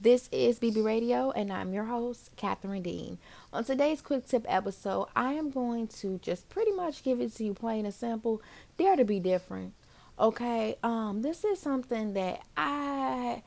This is BB Radio, and I'm your host, Catherine Dean. On today's quick tip episode, I am going to just pretty much give it to you plain and simple. Dare to be different. Okay, um, this is something that I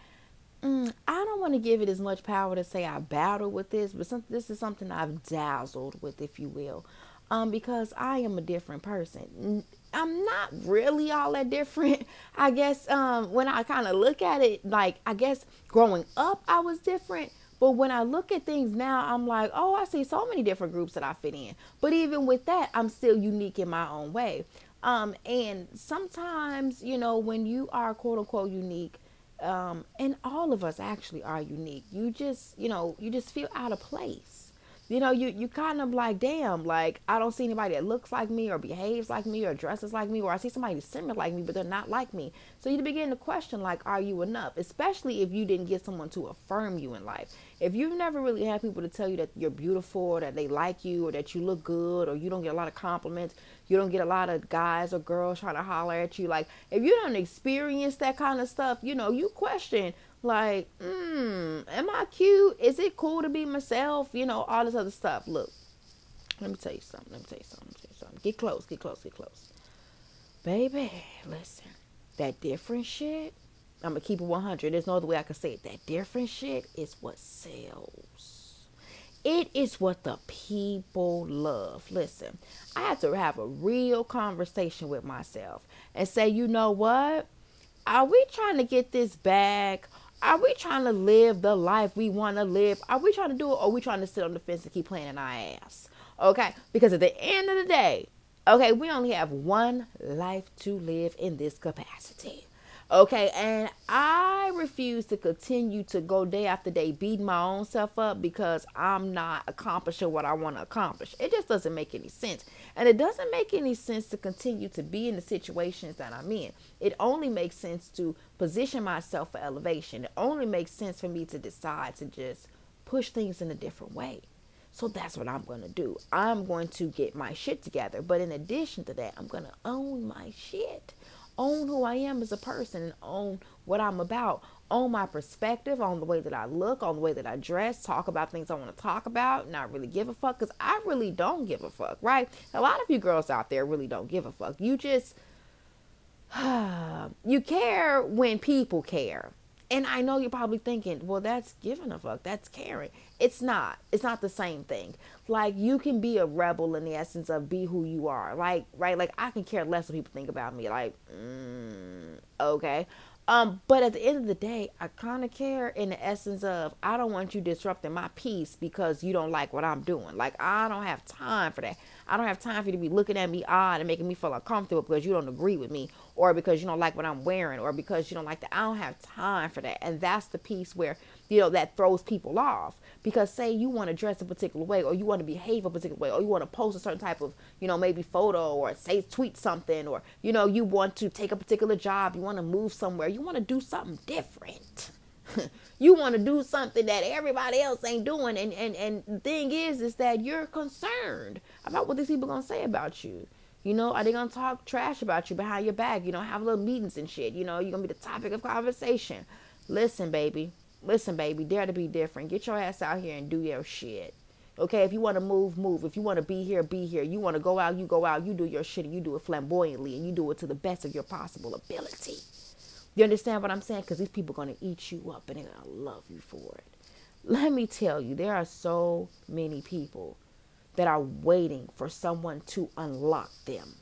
mm, I don't want to give it as much power to say I battle with this, but some, this is something I've dazzled with, if you will, um, because I am a different person. I'm not really all that different. I guess um, when I kind of look at it, like I guess growing up I was different, but when I look at things now, I'm like, oh, I see so many different groups that I fit in. But even with that, I'm still unique in my own way. Um, and sometimes, you know, when you are quote unquote unique, um, and all of us actually are unique, you just, you know, you just feel out of place you know, you you kind of like, damn, like I don't see anybody that looks like me or behaves like me or dresses like me, or I see somebody similar like me, but they're not like me. So you begin to question, like, are you enough? Especially if you didn't get someone to affirm you in life. If you've never really had people to tell you that you're beautiful or that they like you or that you look good or you don't get a lot of compliments, you don't get a lot of guys or girls trying to holler at you. Like, if you don't experience that kind of stuff, you know, you question like, hmm, am I cute? Is it cool to be myself? You know, all this other stuff. Look, let me tell you something. Let me tell you something. Tell you something. Get close, get close, get close. Baby, listen, that different shit, I'm going to keep it 100. There's no other way I can say it. That different shit is what sells. It is what the people love. Listen, I have to have a real conversation with myself and say, you know what? Are we trying to get this bag are we trying to live the life we want to live? Are we trying to do it or are we trying to sit on the fence and keep playing in our ass? Okay? Because at the end of the day, okay, we only have one life to live in this capacity. Okay, and I refuse to continue to go day after day beating my own self up because I'm not accomplishing what I want to accomplish. It just doesn't make any sense. And it doesn't make any sense to continue to be in the situations that I'm in. It only makes sense to position myself for elevation. It only makes sense for me to decide to just push things in a different way. So that's what I'm going to do. I'm going to get my shit together. But in addition to that, I'm going to own my shit own who I am as a person and own what I'm about, own my perspective, on the way that I look, on the way that I dress, talk about things I want to talk about, not really give a fuck because I really don't give a fuck, right? A lot of you girls out there really don't give a fuck. You just, you care when people care. And I know you're probably thinking, well, that's giving a fuck. That's caring. It's not. It's not the same thing. Like you can be a rebel in the essence of be who you are. Like right. Like I can care less what people think about me. Like mm, okay. Um, but at the end of the day, I kind of care in the essence of I don't want you disrupting my peace because you don't like what I'm doing. Like I don't have time for that. I don't have time for you to be looking at me odd and making me feel uncomfortable because you don't agree with me or because you don't like what I'm wearing or because you don't like that. I don't have time for that. And that's the piece where, you know, that throws people off. Because say you want to dress a particular way or you want to behave a particular way or you want to post a certain type of, you know, maybe photo or say tweet something or, you know, you want to take a particular job, you want to move somewhere, you want to do something different. you want to do something that everybody else ain't doing and and and the thing is is that you're concerned about what these people gonna say about you. You know are they gonna talk trash about you behind your back? You know have little meetings and shit. You know you're gonna be the topic of conversation. Listen baby. Listen baby. Dare to be different. Get your ass out here and do your shit. Okay? If you want to move move. If you want to be here be here. You want to go out you go out. You do your shit and you do it flamboyantly and you do it to the best of your possible ability you understand what I'm saying? Because these people are going to eat you up and they're going to love you for it. Let me tell you, there are so many people that are waiting for someone to unlock them.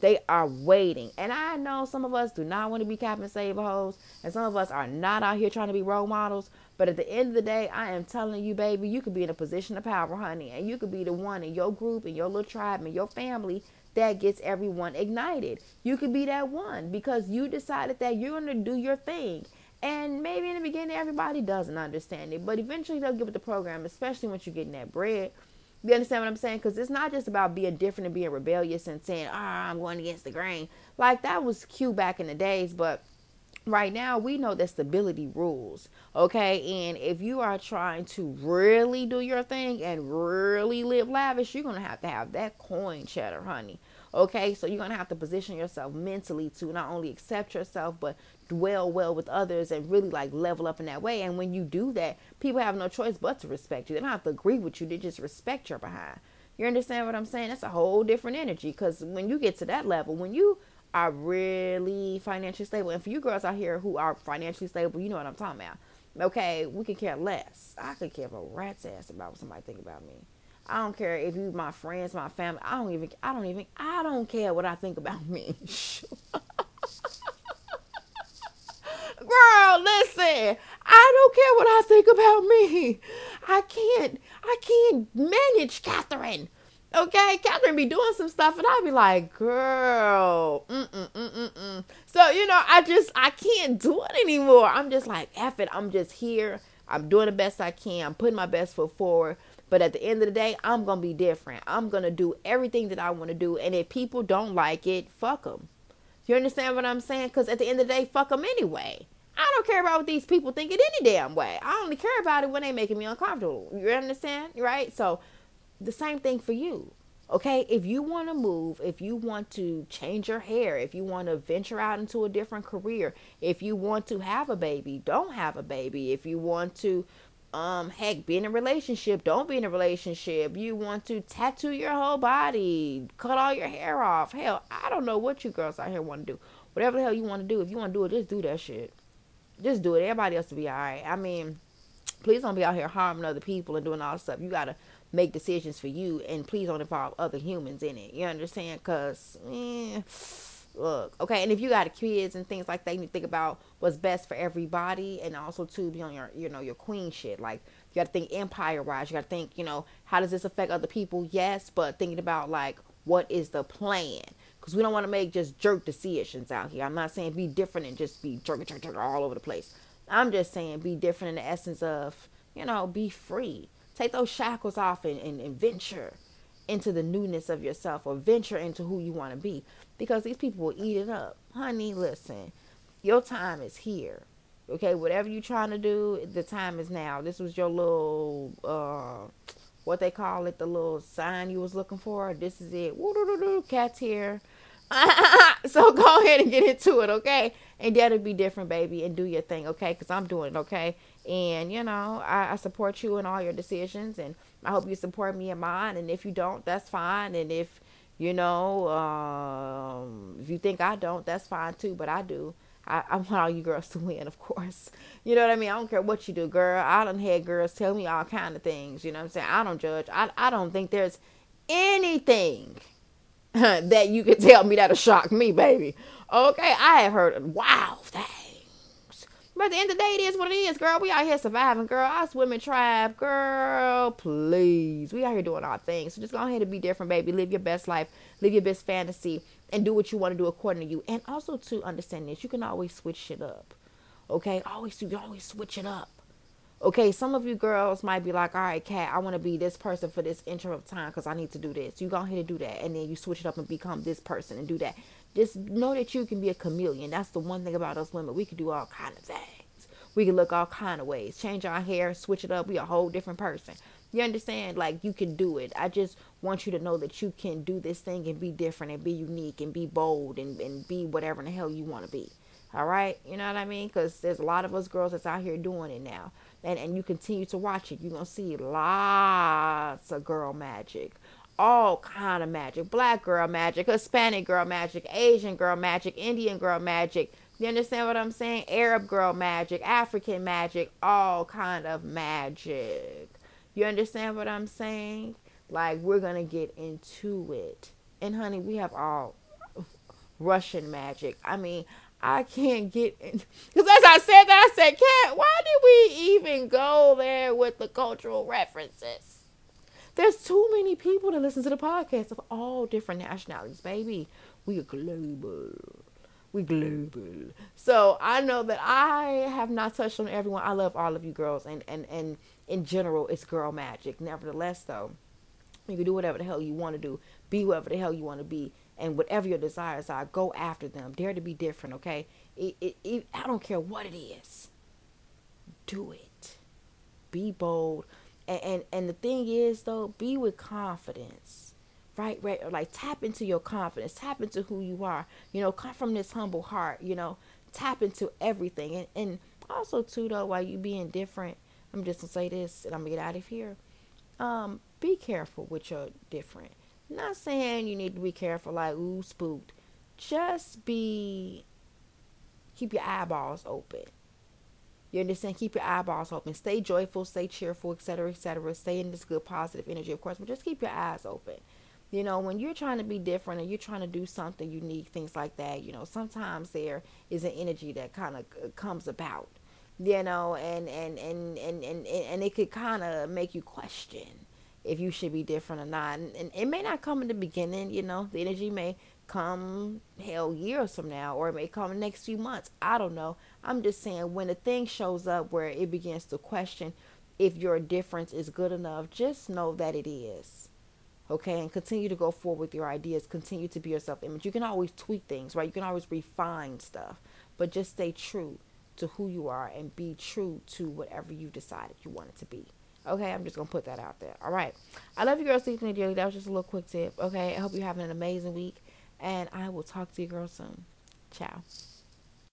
They are waiting. And I know some of us do not want to be cap and save hoes, and some of us are not out here trying to be role models. But at the end of the day, I am telling you, baby, you could be in a position of power, honey, and you could be the one in your group, in your little tribe, in your family that gets everyone ignited. You could be that one because you decided that you're going to do your thing. And maybe in the beginning, everybody doesn't understand it, but eventually they'll give it the program, especially once you're getting that bread. You understand what I'm saying? Because it's not just about being different and being rebellious and saying, ah, oh, I'm going against the grain. Like that was cute back in the days, but right now we know that stability rules okay and if you are trying to really do your thing and really live lavish you're gonna have to have that coin cheddar honey Okay, so you're gonna have to position yourself mentally to not only accept yourself but dwell well with others and really like level up in that way. And when you do that, people have no choice but to respect you. They don't have to agree with you; they just respect your behind. You understand what I'm saying? That's a whole different energy because when you get to that level, when you are really financially stable, and for you girls out here who are financially stable, you know what I'm talking about. Okay, we could care less. I could care a rat's ass about what somebody think about me. I don't care if you my friends, my family. I don't even. I don't even. I don't care what I think about me. Girl, listen. I don't care what I think about me. I can't. I can't manage Catherine. Okay, Catherine be doing some stuff, and I'd be like, "Girl, mm mm mm mm mm." So you know, I just I can't do it anymore. I'm just like, "F it." I'm just here. I'm doing the best I can. I'm putting my best foot forward. But at the end of the day, I'm gonna be different. I'm gonna do everything that I want to do, and if people don't like it, fuck them. You understand what I'm saying? Because at the end of the day, fuck them anyway. I don't care about what these people think in any damn way. I only care about it when they making me uncomfortable. You understand, right? So the same thing for you. Okay, if you want to move, if you want to change your hair, if you want to venture out into a different career, if you want to have a baby, don't have a baby. If you want to, um, heck, be in a relationship, don't be in a relationship. You want to tattoo your whole body, cut all your hair off. Hell, I don't know what you girls out here want to do. Whatever the hell you want to do, if you want to do it, just do that shit. Just do it. Everybody else will be all right. I mean, please don't be out here harming other people and doing all this stuff. You gotta make decisions for you and please don't involve other humans in it. You understand? Because, eh, look, okay. And if you got kids and things like that, you think about what's best for everybody and also to be on your, you know, your queen shit. Like, you got to think empire wise. You got to think, you know, how does this affect other people? Yes, but thinking about like, what is the plan? Because we don't want to make just jerk decisions out here. I'm not saying be different and just be jerk, jerk, jerk all over the place. I'm just saying be different in the essence of, you know, be free Take those shackles off and, and, and venture into the newness of yourself or venture into who you want to be because these people will eat it up. Honey, listen, your time is here. Okay, whatever you're trying to do, the time is now. This was your little, uh, what they call it, the little sign you was looking for. This is it. Woo-doo-doo-doo, cat's here. so go ahead and get into it, okay? And that'll be different, baby, and do your thing, okay? Because I'm doing it, okay? And, you know, I, I, support you in all your decisions, and I hope you support me and mine. And if you don't, that's fine. And if, you know, um, if you think I don't, that's fine too, but I do. I, I want all you girls to win, of course. You know what I mean? I don't care what you do, girl. I don't had girls tell me all kind of things. You know what I'm saying? I don't judge. I, I don't think there's anything that you can tell me that'll shock me, baby. Okay, I have heard wow things. But at the end of the day, it is what it is, girl. We out here surviving, girl. Our swimming tribe, girl. Please. We out here doing our thing. So just go ahead and be different, baby. Live your best life. Live your best fantasy. And do what you want to do according to you. And also to understand this, you can always switch shit up. Okay? Always you always switch it up. Okay, some of you girls might be like, all right, Cat, I want to be this person for this interim of time because I need to do this. You go ahead and do that. And then you switch it up and become this person and do that. Just know that you can be a chameleon. That's the one thing about us women. We can do all kind of things. We can look all kind of ways. Change our hair, switch it up. We a whole different person. You understand? Like you can do it. I just want you to know that you can do this thing and be different and be unique and be bold and, and be whatever the hell you want to be. All right? You know what I mean? Because there's a lot of us girls that's out here doing it now and, and you continue to watch it, you're gonna see lots of girl magic. All kind of magic. Black girl magic, Hispanic girl magic, Asian girl magic, Indian girl magic. You understand what I'm saying? Arab girl magic, African magic, all kind of magic. You understand what I'm saying? Like we're gonna get into it. And honey, we have all Russian magic. I mean, I can't get in. Because as I said that, I said, Cat, why did we even go there with the cultural references? There's too many people that listen to the podcast of all different nationalities, baby. We are global. We global. So I know that I have not touched on everyone. I love all of you girls, and and and in general, it's girl magic. Nevertheless, though, you can do whatever the hell you want to do, be whatever the hell you want to be, and whatever your desires are, go after them. Dare to be different, okay? It, it, it, I don't care what it is. Do it. Be bold. And, and, and the thing is, though, be with confidence. right right like tap into your confidence tap into who you are you know come from this humble heart you know tap into everything and, and also too though while you being different i'm just gonna say this and i'm gonna get out of here um be careful with your different not saying you need to be careful like ooh spooked just be keep your eyeballs open you understand? Keep your eyeballs open. Stay joyful, stay cheerful, etc., etc. Stay in this good positive energy, of course, but just keep your eyes open. You know, when you're trying to be different and you're trying to do something unique, things like that, you know, sometimes there is an energy that kind of comes about, you know, and and and and and, and it could kind of make you question if you should be different or not. And, and it may not come in the beginning, you know, the energy may come hell years from now or it may come next few months. I don't know. I'm just saying when a thing shows up where it begins to question if your difference is good enough, just know that it is okay and continue to go forward with your ideas continue to be your self image you can always tweak things right you can always refine stuff but just stay true to who you are and be true to whatever you decided you want it to be okay i'm just gonna put that out there. All right i love you girls deeply dearly that was just a little quick tip. Okay i hope you're having an amazing week and i will talk to you girls soon. Ciao